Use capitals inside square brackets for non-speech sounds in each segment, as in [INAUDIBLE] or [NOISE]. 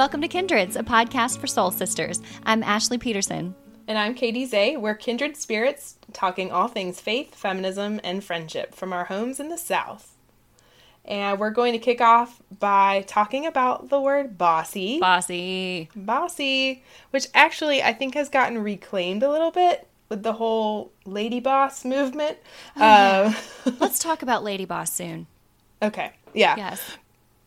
Welcome to Kindreds, a podcast for soul sisters. I'm Ashley Peterson. And I'm Katey Zeh. We're kindred spirits talking all things faith, feminism, and friendship from our homes in the South. And we're going to kick off by talking about the word bossy. Bossy. Bossy, which actually I think has gotten reclaimed a little bit with the whole lady boss movement. Oh, yeah. uh, [LAUGHS] Let's talk about lady boss soon. Okay. Yeah. Yes.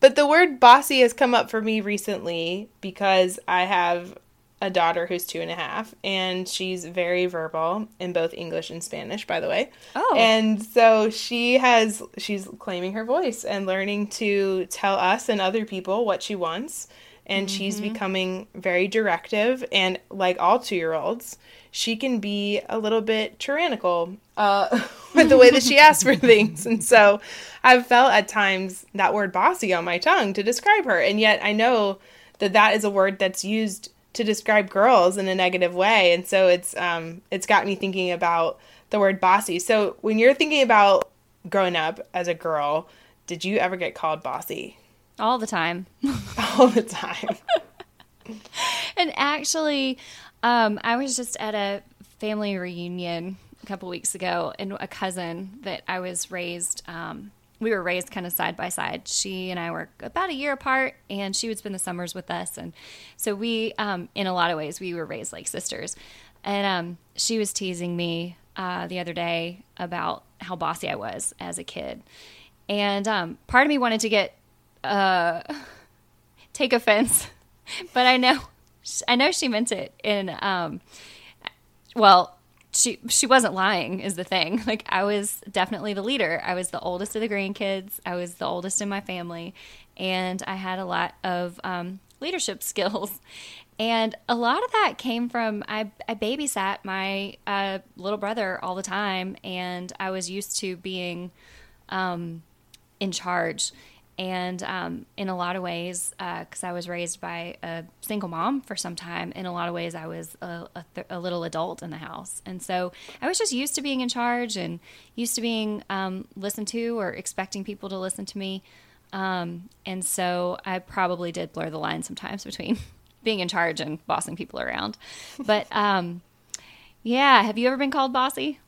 But the word bossy has come up for me recently because I have a daughter who's two and a half, and she's very verbal in both English and Spanish, by the way. Oh. And so she has, she's claiming her voice and learning to tell us and other people what she wants. And mm-hmm. she's becoming very directive. And like all two year olds, she can be a little bit tyrannical uh, [LAUGHS] with the way that she asks for things. And so I've felt at times that word bossy on my tongue to describe her. And yet I know that that is a word that's used to describe girls in a negative way. And so it's um, it's got me thinking about the word bossy. So when you're thinking about growing up as a girl, did you ever get called bossy? All the time. [LAUGHS] All the time. [LAUGHS] and actually, um, I was just at a family reunion a couple weeks ago, and a cousin that I was raised. Um, we were raised kind of side by side. She and I were about a year apart, and she would spend the summers with us, and so we, um, in a lot of ways, we were raised like sisters. And um, she was teasing me uh, the other day about how bossy I was as a kid, and um, part of me wanted to get uh, [LAUGHS] take offense, [LAUGHS] but I know [LAUGHS] I know she meant it in um well she she wasn't lying is the thing. Like i was definitely the leader. I was the oldest of the grandkids. I was the oldest in my family. And i had a lot of um, leadership skills. And a lot of that came from i, I babysat my uh, little brother all the time. And i was used to being um, in charge and um, in a lot of ways, because uh, I was raised by a single mom for some time, in a lot of ways, I was a, a, th- a, little adult in the house. And so I was just used to being in charge and used to being um, listened to or expecting people to listen to me. Um, and so I probably did blur the line sometimes [LAUGHS] between being in charge and bossing people around. But [LAUGHS] um, yeah, have you ever been called bossy?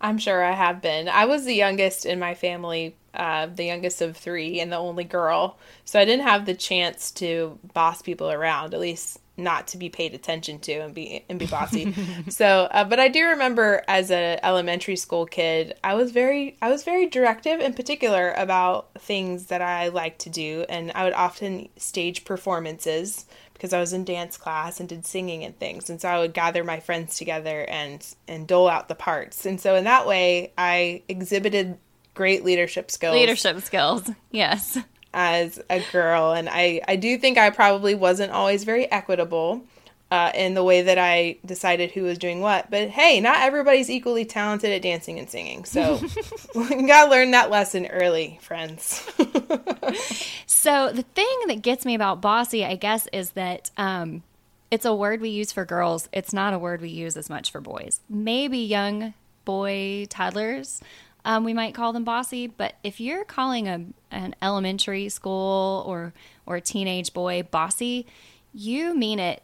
I'm sure I have been. I was the youngest in my family uh, the youngest of three and the only girl. So I didn't have the chance to boss people around, at least not to be paid attention to and be and be bossy. [LAUGHS] so, uh, but I do remember as a elementary school kid, I was very I was very directive in particular about things that I liked to do, and I would often stage performances because I was in dance class and did singing and things. And so I would gather my friends together and and dole out the parts. And so in that way, I exhibited great leadership skills. Leadership skills, yes. As a girl, and I I do think I probably wasn't always very equitable. Uh, in the way that I decided who was doing what. But hey, not everybody's equally talented at dancing and singing. So [LAUGHS] [LAUGHS] you gotta learn that lesson early, friends. [LAUGHS] so the thing that gets me about bossy, I guess, is that um, it's a word we use for girls. It's not a word we use as much for boys. Maybe young boy toddlers um, we might call them bossy. But if you're calling a, an elementary school or or a teenage boy bossy, you mean it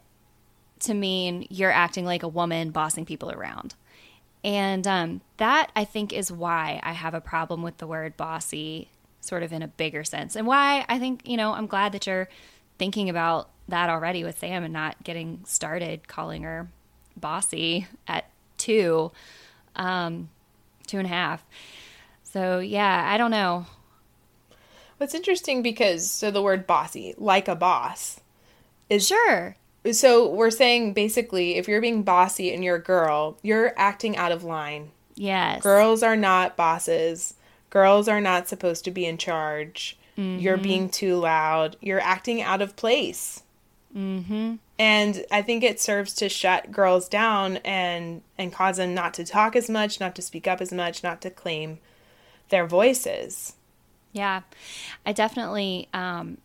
to mean you're acting like a woman bossing people around. And um, that I think is why I have a problem with the word bossy, sort of in a bigger sense, and why I think you know I'm glad that you're thinking about that already with Sam and not getting started calling her bossy at two. Um, two and a half. So yeah, I don't know. What's interesting because so the word bossy, like a boss, is sure. So we're saying basically, if you're being bossy and you're a girl, you're acting out of line. Yes. Girls are not bosses. Girls are not supposed to be in charge. Mm-hmm. You're being too loud. You're acting out of place. Mm-hmm. And I think it serves to shut girls down and and cause them not to talk as much, not to speak up as much, not to claim their voices. Yeah, I definitely um,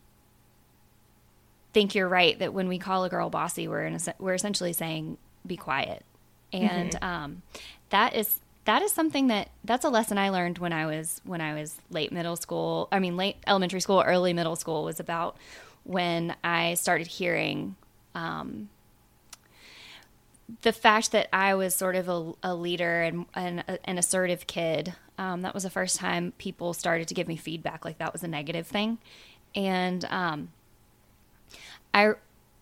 think you're right that when we call a girl bossy, we're in a, we're essentially saying be quiet, and mm-hmm. um, that is that is something that that's a lesson I learned when I was when I was late middle school. I mean, late elementary school, early middle school was about when I started hearing um, the fact that I was sort of a, a leader and, and a, an assertive kid. Um, that was the first time people started to give me feedback like that was a negative thing, and um, I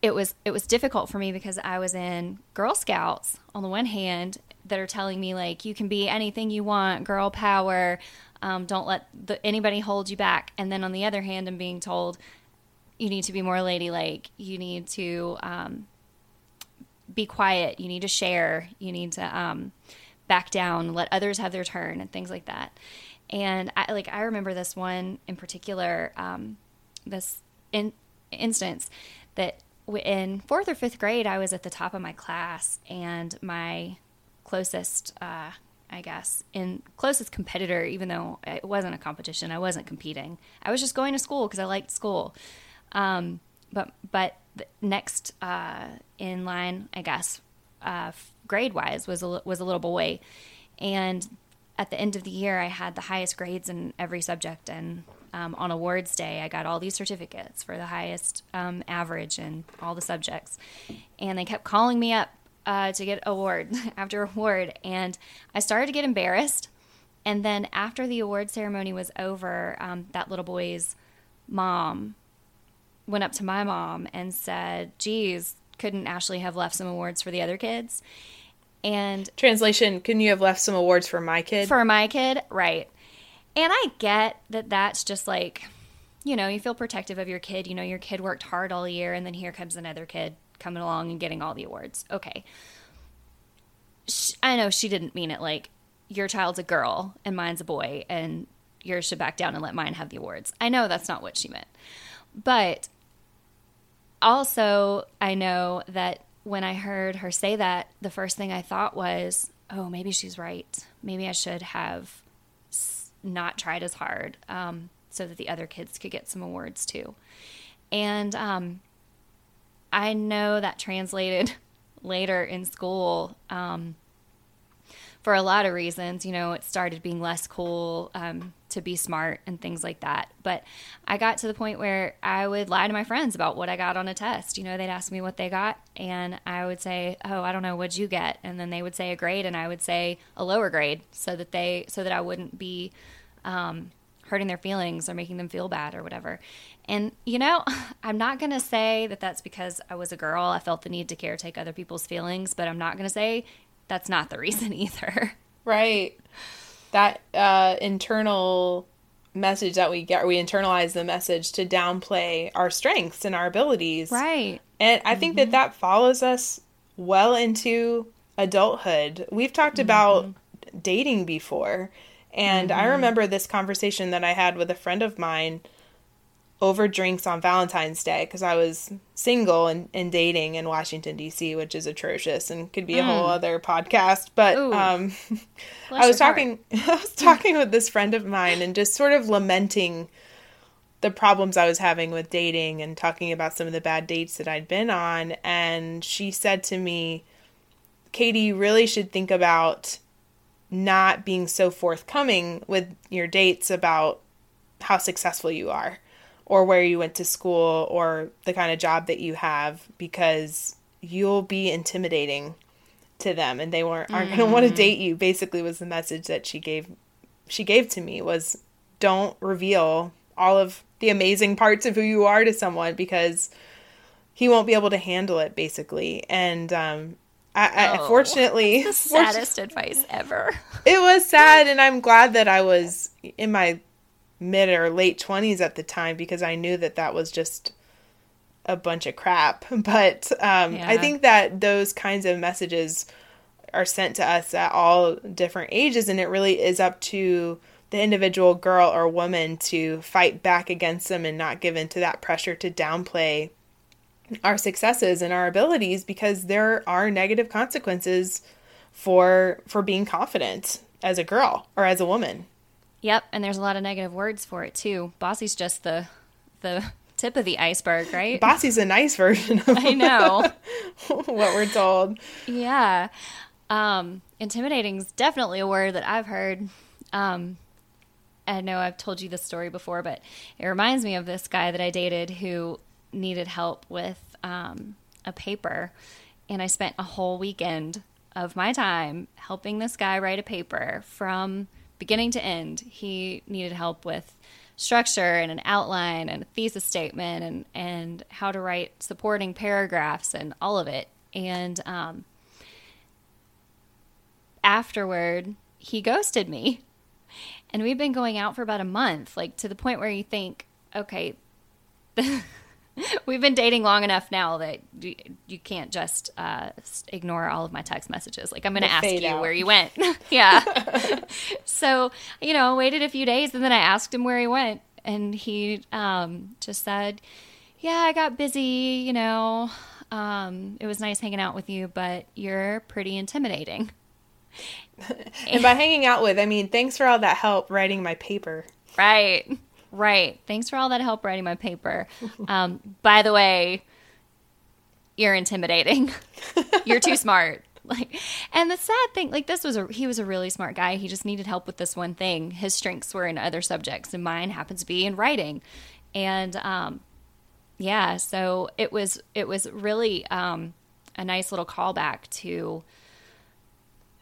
it was it was difficult for me because I was in Girl Scouts on the one hand that are telling me like you can be anything you want, girl power, um, don't let the, anybody hold you back, and then on the other hand, I'm being told you need to be more ladylike, you need to um, be quiet, you need to share, you need to um, back down, let others have their turn, and things like that. And I like I remember this one in particular, um, this in, instance that in fourth or fifth grade, I was at the top of my class, and my closest, uh, I guess, in closest competitor, even though it wasn't a competition, I wasn't competing. I was just going to school because I liked school. Um, but but next uh, in line, I guess, uh, grade wise, was a, was a little boy, and at the end of the year, I had the highest grades in every subject, and um, on awards day, I got all these certificates for the highest um, average in all the subjects, and they kept calling me up uh, to get award [LAUGHS] after award, and I started to get embarrassed. And then after the award ceremony was over, um, that little boy's mom went up to my mom and said, Geez, couldn't Ashley have left some awards for the other kids? And translation, couldn't you have left some awards for my kid? For my kid, right. And I get that that's just like, you know, you feel protective of your kid. You know, your kid worked hard all year, and then here comes another kid coming along and getting all the awards. Okay. I know she didn't mean it like your child's a girl and mine's a boy, and yours should back down and let mine have the awards. I know that's not what she meant. But also, I know that when I heard her say that, the first thing I thought was, oh, maybe she's right. Maybe I should have not tried as hard um, so that the other kids could get some awards too. And um, I know that translated [LAUGHS] later in school. Um, for a lot of reasons. You know, it started being less cool um, to be smart and things like that. But I got to the point where I would lie to my friends about what I got on a test. You know, they'd ask me what they got, and I would say, "Oh, I don't know, what'd you get?" And then they would say a grade, and I would say a lower grade, so that they so that I wouldn't be um, hurting their feelings or making them feel bad or whatever. And, you know, [LAUGHS] I'm not to say that that's because I was a girl. I felt the need to caretake other people's feelings, but I'm not to say that's not the reason [LAUGHS] either. Right. That uh, internal message that we get, we internalize the message to downplay our strengths and our abilities. Right. And I mm-hmm. think that mm-hmm. that follows us well into adulthood. We've talked mm-hmm. about dating before. And mm-hmm. I remember this conversation that I had with a friend of mine over drinks on Valentine's Day because I was single and, and dating in Washington D.C., which is atrocious and could be a mm. whole other podcast. But um, [LAUGHS] I was talking, [LAUGHS] I was talking with this friend of mine and just sort of lamenting the problems I was having with dating and talking about some of the bad dates that I'd been on. And she said to me, "Katey, you really should think about." not being so forthcoming with your dates about how successful you are or where you went to school or the kind of job that you have because you'll be intimidating to them and they weren't aren't mm-hmm. going to want to date you basically was the message that she gave she gave to me was don't reveal all of the amazing parts of who you are to someone because he won't be able to handle it basically and um I, I oh, fortunately the saddest advice ever. It was sad and I'm glad that I was in my mid or late 20s at the time because I knew that that was just a bunch of crap. [LAUGHS] But um, yeah. I think that those kinds of messages are sent to us at all different ages, and it really is up to the individual girl or woman to fight back against them and not give in to that pressure to downplay our successes and our abilities because there are negative consequences for for being confident as a girl or as a woman. Yep, and there's a lot of negative words for it too. Bossy's just the the tip of the iceberg, right? Bossy's a nice version of [LAUGHS] I know [LAUGHS] what we're told. Yeah. Um, intimidating is definitely a word that I've heard. Um, I know I've told you this story before, but it reminds me of this guy that I dated who needed help with um, a paper, and I spent a whole weekend of my time helping this guy write a paper from beginning to end. He needed help with structure and an outline and a thesis statement and, and how to write supporting paragraphs and all of it. And um, afterward, he ghosted me. And we've been going out for about a month, like to the point where you think, okay, [LAUGHS] [LAUGHS] we've been dating long enough now that you, you can't just uh, ignore all of my text messages. Like I'm going to ask you out. where you went. [LAUGHS] yeah. [LAUGHS] so you know, waited a few days and then I asked him where he went, and he um, just said, "Yeah, I got busy. You know, um, it was nice hanging out with you, but you're pretty intimidating." and by hanging out with, I mean thanks for all that help writing my paper. Right. Right. Thanks for all that help writing my paper. [LAUGHS] Um, by the way, you're intimidating. [LAUGHS] you're too smart. Like, and the sad thing, like this was a he was a really smart guy. He just needed help with this one thing. His strengths were in other subjects, and mine happens to be in writing. And um, yeah, so it was it was really um, a nice little callback to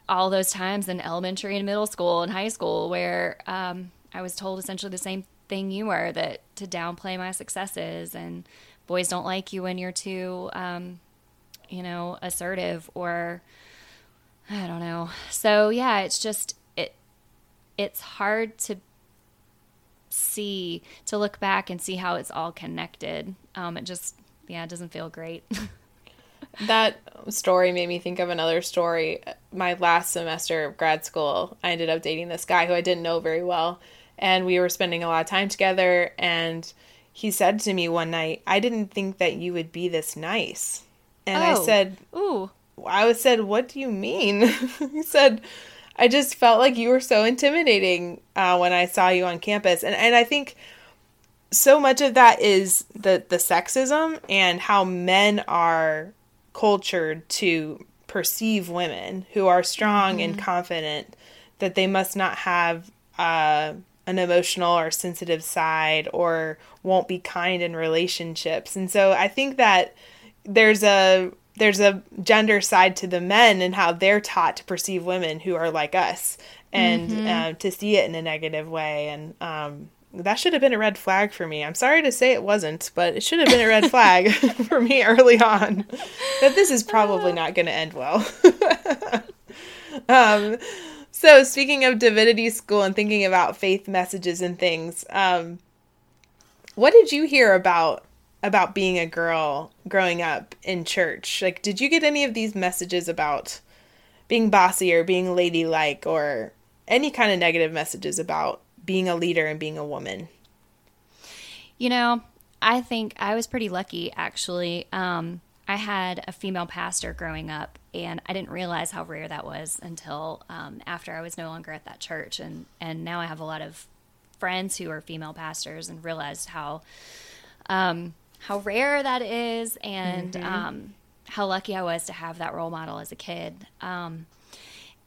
all those times in elementary and middle school and high school where um, I was told essentially the same thing you were that to downplay my successes and boys don't like you when you're too um, you know assertive or i don't know. So yeah it's just it it's hard to see to look back and see how it's all connected. Um, it just yeah it doesn't feel great. [LAUGHS] That story made me think of another story. My last semester of grad school i ended up dating this guy who i didn't know very well and we were spending a lot of time together and he said to me one night i didn't think that you would be this nice and oh. i said ooh i was said what do you mean [LAUGHS] he said i just felt like you were so intimidating uh, when i saw you on campus and, and i think so much of that is the the sexism and how men are cultured to perceive women who are strong mm-hmm. and confident that they must not have uh, an emotional or sensitive side or won't be kind in relationships. And so I think that there's a there's a gender side to the men and how they're taught to perceive women who are like us and mm-hmm. uh, to see it in a negative way and um, that should have been a red flag for me. I'm sorry to say it wasn't, but it should have been a red flag [LAUGHS] [LAUGHS] for me early on that this is probably not going to end well. [LAUGHS] um, so, speaking of divinity school and thinking about faith messages and things, um, what did you hear about about being a girl growing up in church? Like, did you get any of these messages about being bossy or being ladylike or any kind of negative messages about being a leader and being a woman? You know, I think I was pretty lucky actually. Um, I had a female pastor growing up, and I didn't realize how rare that was until um, after I was no longer at that church, and and now I have a lot of friends who are female pastors, and realized how um, how rare that is, and mm-hmm. um, how lucky I was to have that role model as a kid. Um,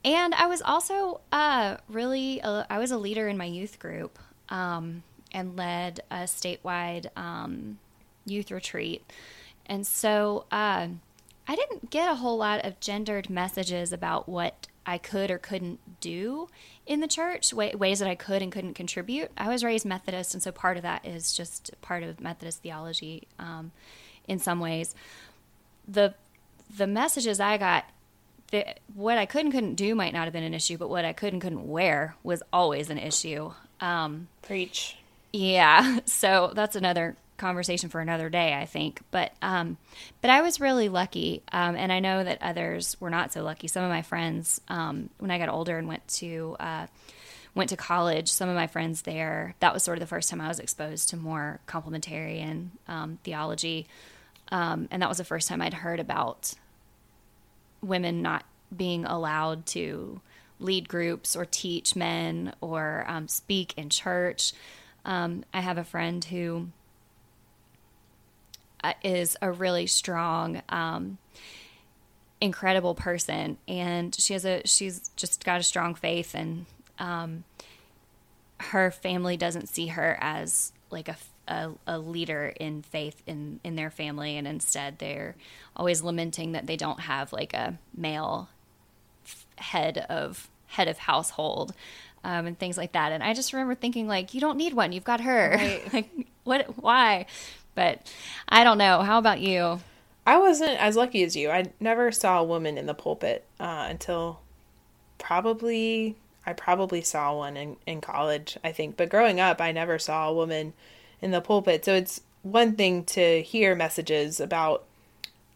and I was also uh, really a, I was a leader in my youth group um, and led a statewide um, youth retreat and so uh, I didn't get a whole lot of gendered messages about what I could or couldn't do in the church, ways that I could and couldn't contribute. I was raised Methodist, and so part of that is just part of Methodist theology um, in some ways. The the messages I got, the, what I could and couldn't do might not have been an issue, but what I could and couldn't wear was always an issue. Um, Preach. Yeah, [LAUGHS] so that's another conversation for another day, I think. But um, but I was really lucky, um, and I know that others were not so lucky. Some of my friends, um, when I got older and went to uh, went to college, some of my friends there, that was sort of the first time I was exposed to more complementarian um, theology, um, and that was the first time I'd heard about women not being allowed to lead groups or teach men or um, speak in church. I have a friend who is a really strong, um, incredible person, and she has a she's just got a strong faith, and um, her family doesn't see her as like a, a, a leader in faith in in their family, and instead they're always lamenting that they don't have like a male head of head of household um, and things like that. And I just remember thinking like, you don't need one. You've got her. Right. [LAUGHS] like what? Why? But I don't know. How about you? I wasn't as lucky as you. I never saw a woman in the pulpit uh, until probably I probably saw one in, in college, I think. But growing up, I never saw a woman in the pulpit. So it's one thing to hear messages about,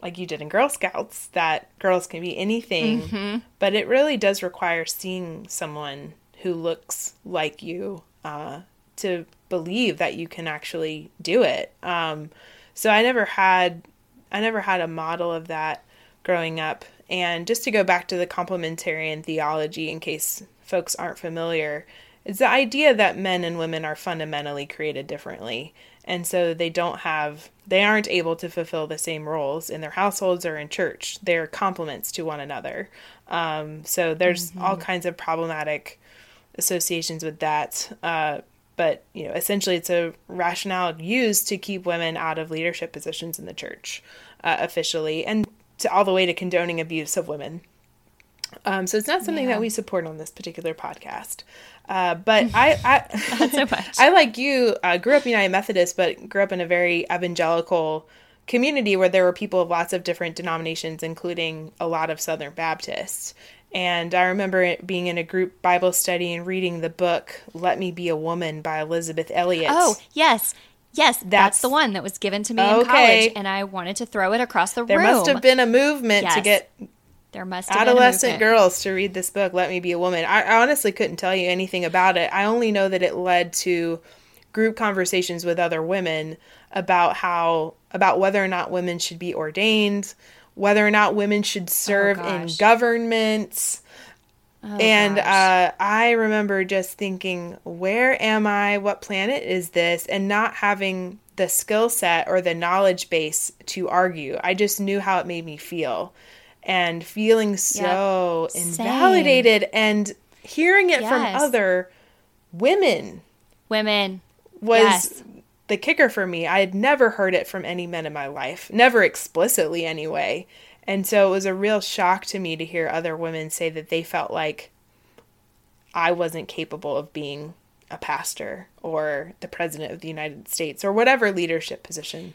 like you did in Girl Scouts, that girls can be anything. Mm-hmm. But it really does require seeing someone who looks like you uh, to believe that you can actually do it. Um, so I never had, I never had a model of that growing up. And just to go back to the complementarian theology, in case folks aren't familiar, it's the idea that men and women are fundamentally created differently. And so they don't have, they aren't able to fulfill the same roles in their households or in church. They're complements to one another. Um, so there's mm-hmm. all kinds of problematic associations with that. Uh, but you know, essentially, it's a rationale used to keep women out of leadership positions in the church uh, officially, and to all the way to condoning abuse of women. Um, so it's not something yeah. that we support on this particular podcast. Uh, but I, I, [LAUGHS] so [LAUGHS] I like you, uh, grew up United Methodist, but grew up in a very evangelical community where there were people of lots of different denominations, including a lot of Southern Baptists. And I remember being in a group Bible study and reading the book "Let Me Be a Woman" by Elisabeth Elliot. Oh yes, Yes, that's, that's, the one that was given to me okay. in college, and I wanted to throw it across the there room. There must have been a movement yes. to get there must adolescent girls to read this book. Let me be a woman. I, I honestly couldn't tell you anything about it. I only know that it led to group conversations with other women about how about whether or not women should be ordained, whether or not women should serve oh, in governments. Oh, and uh, I remember just thinking, where am I? What planet is this? And not having the skill set or the knowledge base to argue. I just knew how it made me feel and feeling so yep. invalidated and hearing it yes. from other women. Women was yes. The kicker for me. I had never heard it from any men in my life, never explicitly anyway. And so it was a real shock to me to hear other women say that they felt like I wasn't capable of being a pastor or the president of the United States or whatever leadership position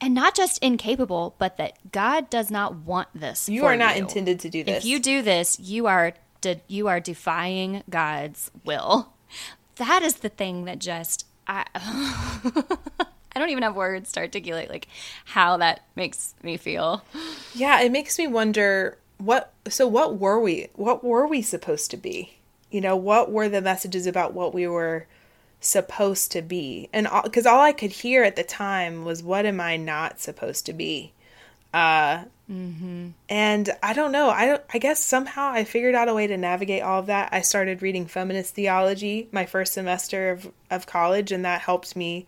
and not just incapable, but that God does not want this. You are not you. intended to do this. If you do this, you are de- you are defying God's will. [LAUGHS] That is the thing that just I [LAUGHS] I don't even have words to articulate like how that makes me feel. Yeah, it makes me wonder what so what were we what were we supposed to be? You know, what were the messages about what we were supposed to be and because all, all, i could hear at the time was what am i not supposed to be uh mm-hmm. and i don't know i don't i guess somehow i figured out a way to navigate all of that i started reading feminist theology my first semester of, of college and that helped me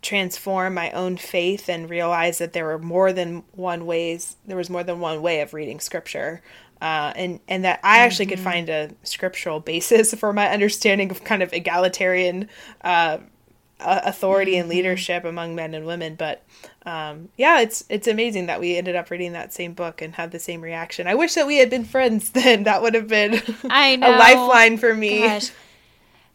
transform my own faith and realize that there were more than one ways there was more than one way of reading scripture uh, and and that I actually mm-hmm. could find a scriptural basis [LAUGHS] for my understanding of kind of egalitarian uh, authority mm-hmm. and leadership among men and women. But um, yeah, it's it's amazing that we ended up reading that same book and had the same reaction. I wish that we had been friends [LAUGHS] then. That would have been I [LAUGHS] know. a lifeline for me. Gosh.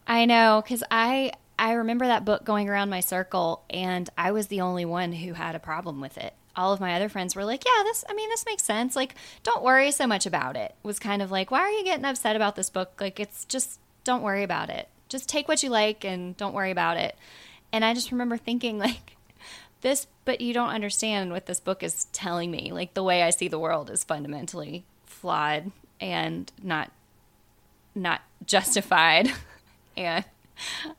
I know because I I remember that book going around my circle, and I was the only one who had a problem with it all of my other friends were like, yeah, this, I mean, this makes sense. Like, don't worry so much about it. Was kind of like, why are you getting upset about this book? Like, it's just, don't worry about it. Just take what you like and don't worry about it. And I just remember thinking, [LAUGHS] like, this, but you don't understand what this book is telling me. Like, the way I see the world is fundamentally flawed and not, not justified. [LAUGHS] and,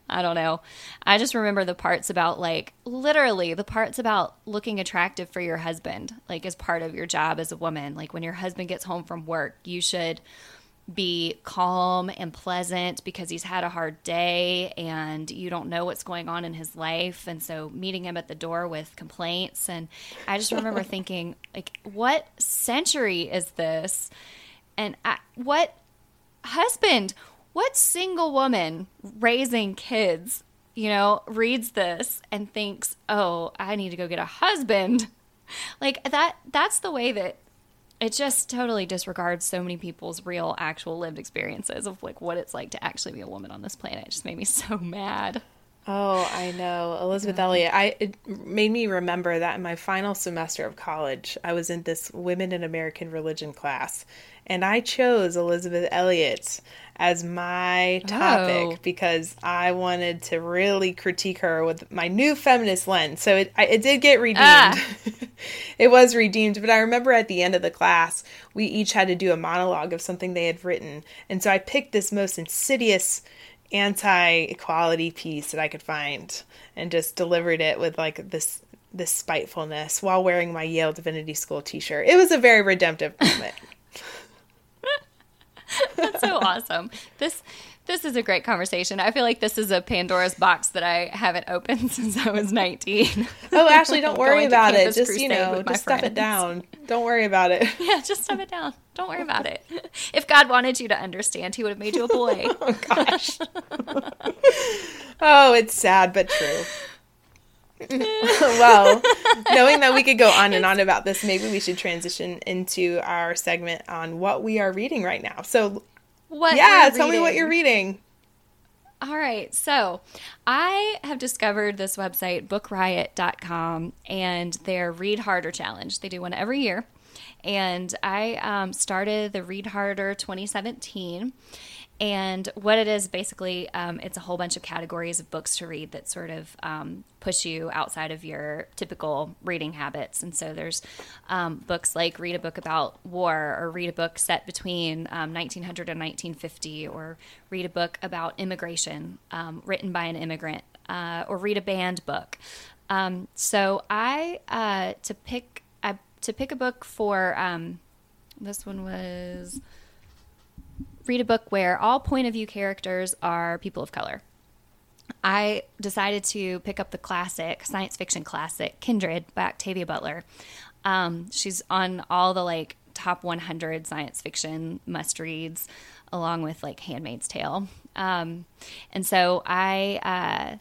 I don't know. I just remember the parts about like literally the parts about looking attractive for your husband, like as part of your job as a woman. Like when your husband gets home from work, you should be calm and pleasant because he's had a hard day and you don't know what's going on in his life. And so meeting him at the door with complaints. And I just remember [LAUGHS] thinking like what century is this? And I, what husband what single woman raising kids you know, reads this and thinks, "Oh, I need to go get a husband." [LAUGHS] Like that that's the way that it just totally disregards so many people's real actual lived experiences of like what it's like to actually be a woman on this planet. It just made me [LAUGHS] so mad. Oh, I know. [SIGHS] Elisabeth yeah. Elliot. I it made me remember that in my final semester of college, I was in this women in American religion class, and I chose Elisabeth Elliot as my topic oh. because I wanted to really critique her with my new feminist lens. So it I, it did get redeemed. Ah. [LAUGHS] it was redeemed, but I remember at the end of the class, we each had to do a monologue of something they had written. And so I picked this most insidious anti-equality piece that I could find and just delivered it with like this this spitefulness while wearing my Yale Divinity School t-shirt. It was a very redemptive moment. [LAUGHS] [LAUGHS] That's so awesome. This this is a great conversation. I feel like this is a Pandora's box that I haven't opened [LAUGHS] since I was 19. Oh, Ashley, don't [LAUGHS] worry about it. Just, you know, just stuff it down. Don't worry about it. Yeah, just stuff it down. Don't worry about it. If God wanted you to understand, he would have made you a boy. oh, gosh. oh, it's sad but true. [LAUGHS] well, knowing that we could go on and on about this, maybe we should transition into our segment on what we are reading right now. So, what? Yeah, tell me what you're reading. All right. So, I have discovered this website, bookriot.com, and their Read Harder Challenge. They do one every year. And I um, started the Read Harder 2017. And what it is basically, um, it's a whole bunch of categories of books to read that sort of um, push you outside of your typical reading habits. And so there's um, books like read a book about war, or read a book set between 1900 um, and 1950, or read a book about immigration um, written by an immigrant, uh, or read a banned book. Um, so I uh, to pick I, to pick a book for this one was read a book where all point of view characters are people of color. I decided to pick up the classic, science fiction classic, Kindred by Octavia Butler. Um, she's on all the like top 100 science fiction must reads, along with like Handmaid's Tale. Um, and so I uh,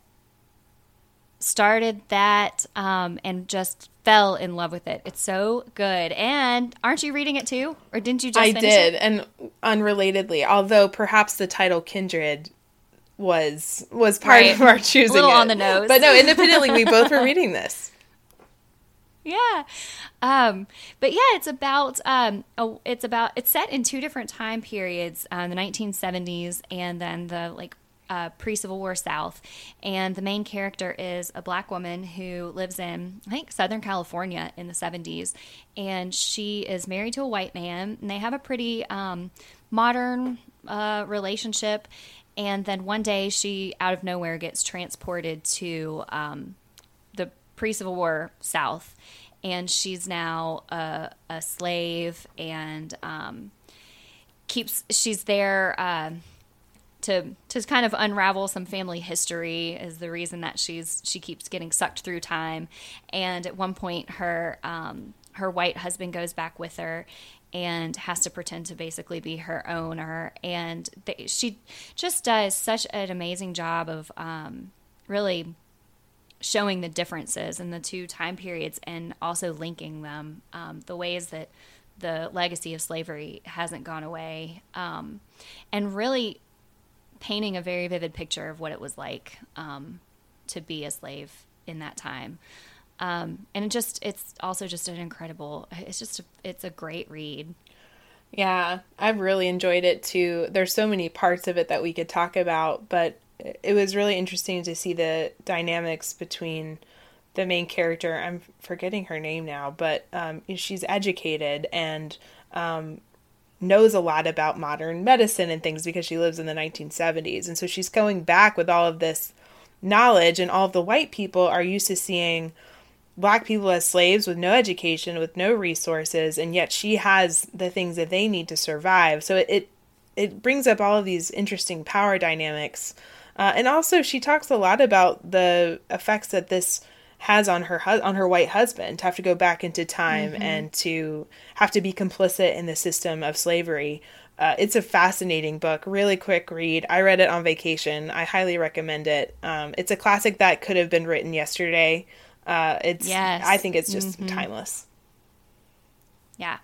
started that um, and just fell in love with it. It's so good. And aren't you reading it too? Or didn't you just I did. It? And unrelatedly, although perhaps the title Kindred was was part right. of our choosing. A little it. on the nose. But no, independently we both were [LAUGHS] reading this. Yeah. Um, but yeah, it's about um, oh, it's about it's set in two different time periods, uh, the 1970s and then the like uh, pre Civil War South. And the main character is a black woman who lives in, I think, Southern California in the 70s. And she is married to a white man, and they have a pretty um, modern uh, relationship. And then one day she, out of nowhere, gets transported to um, the pre Civil War South. And she's now a, a slave and um, keeps, she's there. Uh, to to kind of unravel some family history is the reason that she's she keeps getting sucked through time. And at one point her um, her white husband goes back with her and has to pretend to basically be her owner. And they, she just does such an amazing job of um, really showing the differences in the two time periods and also linking them um, the ways that the legacy of slavery hasn't gone away. Um, and really painting a very vivid picture of what it was like um, to be a slave in that time. Um, and it just it's also just an incredible it's just a, it's a great read yeah i've really enjoyed it too there's so many parts of it that we could talk about but it was really interesting to see the dynamics between the main character i'm forgetting her name now but um, she's educated and um, knows a lot about modern medicine and things because she lives in the 1970s. And so she's going back with all of this knowledge, and all of the white people are used to seeing black people as slaves with no education, with no resources, and yet she has the things that they need to survive. So it it, it brings up all of these interesting power dynamics. Uh, and also, she talks a lot about the effects that this has on her on her white husband to have to go back into time mm-hmm. and to have to be complicit in the system of slavery uh, it's a fascinating book, really quick read. I read it on vacation. I highly recommend it. Um, it's a classic that could have been written yesterday. Uh, it's yes. I think it's just mm-hmm. timeless. Yeah.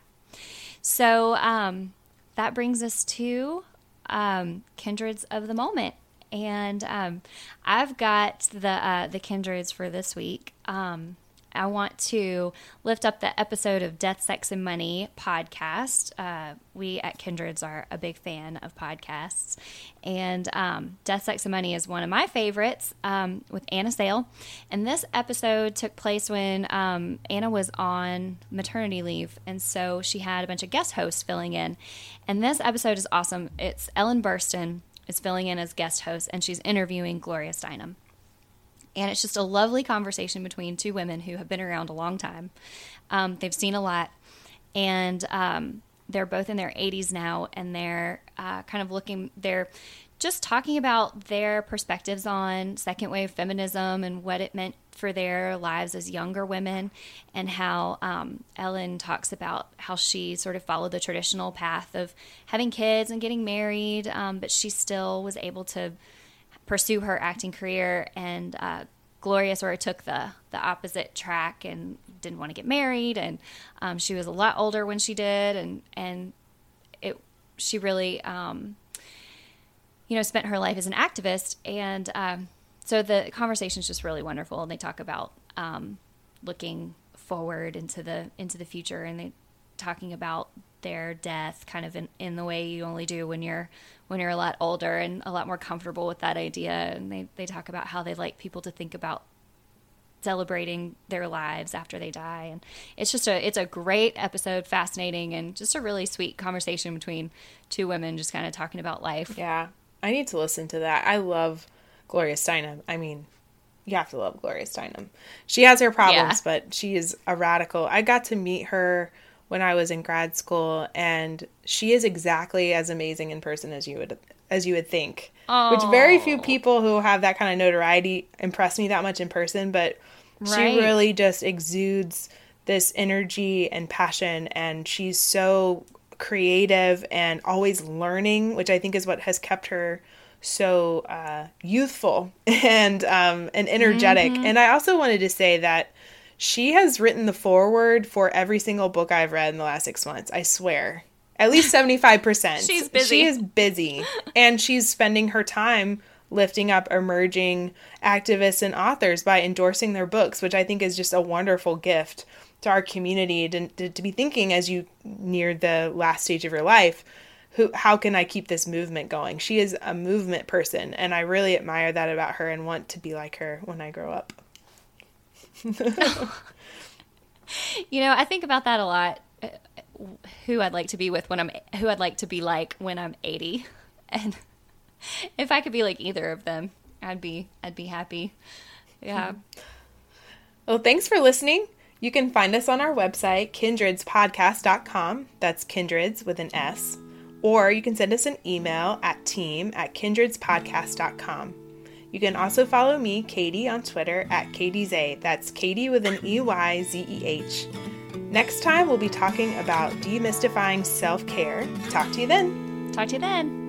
So um, that brings us to um, kindreds of the moment, and um, I've got the uh, the kindreds for this week. Um, I want to lift up the episode of Death, Sex, and Money podcast. Uh, we at Kindreds are a big fan of podcasts. And um, Death, Sex, and Money is one of my favorites um, with Anna Sale. And this episode took place when um, Anna was on maternity leave. And so she had a bunch of guest hosts filling in. And this episode is awesome. It's Ellen Burstyn is filling in as guest host, and she's interviewing Gloria Steinem. And it's just a lovely conversation between two women who have been around a long time. Um, they've seen a lot, and um, they're both in their 80s now, and they're uh, kind of looking, they're just talking about their perspectives on second wave feminism and what it meant for their lives as younger women, and how um, Ellen talks about how she sort of followed the traditional path of having kids and getting married, um, but she still was able to pursue her acting career and uh, Gloria sort of took the the opposite track and didn't want to get married and um, she was a lot older when she did and and it she really um, you know spent her life as an activist and um, so the conversation is just really wonderful and they talk about um, looking forward into the into the future and they talking about their death kind of in, in the way you only do when you're when you're a lot older and a lot more comfortable with that idea and they, they talk about how they like people to think about celebrating their lives after they die and it's just a it's a great episode fascinating and just a really sweet conversation between two women just kind of talking about life. Yeah i need to listen to that i love gloria steinem i mean you have to love gloria steinem she has her problems yeah. but she is a radical i got to meet her when I was in grad school, and she is exactly as amazing in person as you would as you would think. Oh. Which very few oh. people who have that kind of notoriety impress me that much in person, but right. she really just exudes this energy and passion, and she's so creative and always learning, which I think is what has kept her so uh, youthful [LAUGHS] and um, and energetic. Mm-hmm. And I also wanted to say that she has written the foreword for every single book I've read in the last six months. I swear. At least 75%. [LAUGHS] she's busy. She is busy. [LAUGHS] and she's spending her time lifting up emerging activists and authors by endorsing their books, which I think is just a wonderful gift to our community to, to, to be thinking as you near the last stage of your life. Who, how can I keep this movement going? She is a movement person, and I really admire that about her and want to be like her when I grow up. [LAUGHS] you know, I think about that a lot. Who I'd like to be with when I'm, who I'd like to be like when I'm 80, and [LAUGHS] if I could be like either of them, I'd be, I'd be happy. Yeah. Well, thanks for listening. You can find us on our website, kindredspodcast.com. That's kindreds with an S. Or you can send us an email at team at kindredspodcast.com. You can also follow me, Katey, on Twitter at KateyZeh. That's Katey with an E Y Z E H. Next time, we'll be talking about demystifying self care. Talk to you then. Talk to you then.